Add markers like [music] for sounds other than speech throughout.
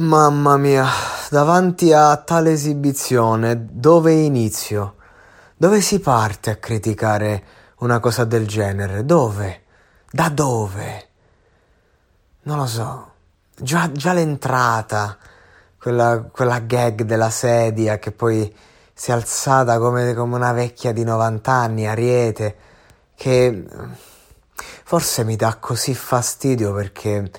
Mamma mia, davanti a tale esibizione, dove inizio? Dove si parte a criticare una cosa del genere? Dove? Da dove? Non lo so. Già, già l'entrata, quella, quella gag della sedia che poi si è alzata come, come una vecchia di 90 anni, Ariete, che forse mi dà così fastidio perché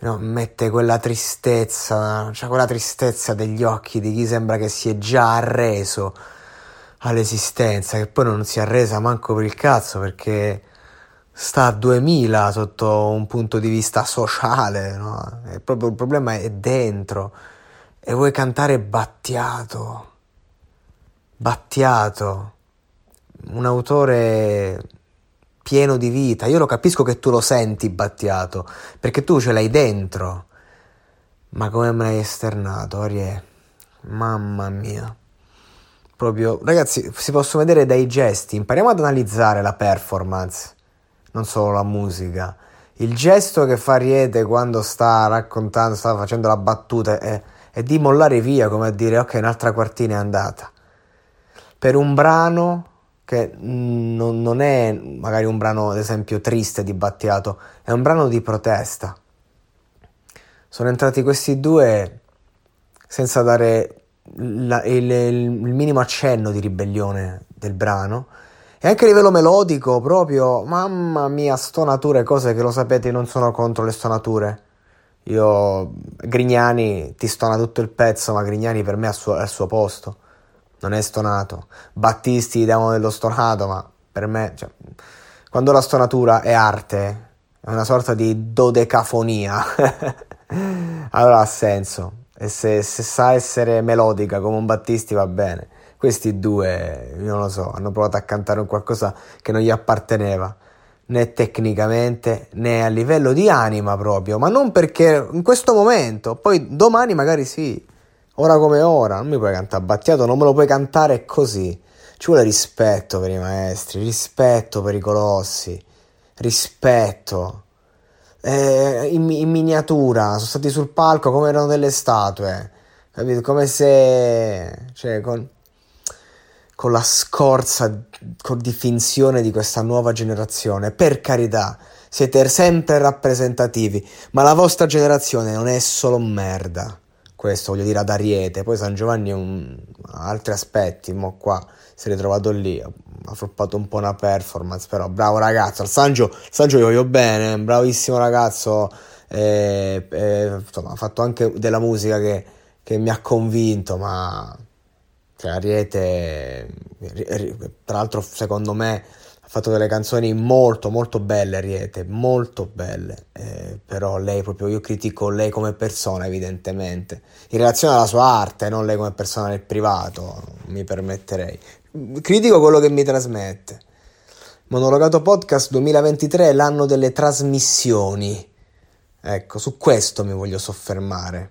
no, mette quella tristezza, cioè quella tristezza degli occhi di chi sembra che si è già arreso all'esistenza, che poi non si è arresa manco per il cazzo perché sta a 2000 sotto un punto di vista sociale, no? È proprio il problema è dentro e vuoi cantare Battiato, Battiato, un autore pieno di vita. Io lo capisco che tu lo senti Battiato, perché tu ce l'hai dentro. Ma come me l'hai esternato, Arie? Mamma mia. Proprio, ragazzi, si possono vedere dai gesti. Impariamo ad analizzare la performance, non solo la musica. Il gesto che fa Ariete quando sta raccontando, sta facendo la battuta è, è di mollare via, come a dire, ok, un'altra quartina è andata. Per un brano che non, non è magari un brano, ad esempio, triste di Battiato, è un brano di protesta. Sono entrati questi due senza dare la, il, il, minimo accenno di ribellione del brano. E anche a livello melodico, proprio, mamma mia, stonature, cose che lo sapete, non sono contro le stonature. Io, Grignani ti stona tutto il pezzo, ma Grignani per me è al suo, è al suo posto non è stonato. Battisti davano dello stonato, ma per me, cioè, quando la stonatura è arte, è una sorta di dodecafonia, [laughs] allora ha senso. E se, se, sa essere melodica come un Battisti va bene. Questi due, non lo so, hanno provato a cantare un qualcosa che non gli apparteneva, né tecnicamente né a livello di anima proprio, ma non perché in questo momento, poi domani magari sì ora come ora, non mi puoi cantare Battiato, non me lo puoi cantare così. Ci vuole rispetto per i maestri, rispetto per i colossi, rispetto. Eh, in, in, miniatura, sono stati sul palco come erano delle statue, capito? Come se, cioè, con, con la scorza con, finzione di questa nuova generazione. Per carità, siete sempre rappresentativi, ma la vostra generazione non è solo merda questo voglio dire ad Ariete, poi San Giovanni un, altri aspetti, mo qua si è ritrovato lì, ha floppato un po' una performance, però bravo ragazzo, al Sangio, Sangio io voglio bene, bravissimo ragazzo, eh, eh, insomma ha fatto anche della musica che, che mi ha convinto, ma cioè, Ariete, tra l'altro secondo me ha fatto delle canzoni molto molto belle Ariete, molto belle, eh, però lei proprio, io critico lei come persona evidentemente, in relazione alla sua arte, non lei come persona nel privato, mi permetterei. Critico quello che mi trasmette. Monologato Podcast 2023 è l'anno delle trasmissioni, Ecco, su questo mi voglio soffermare.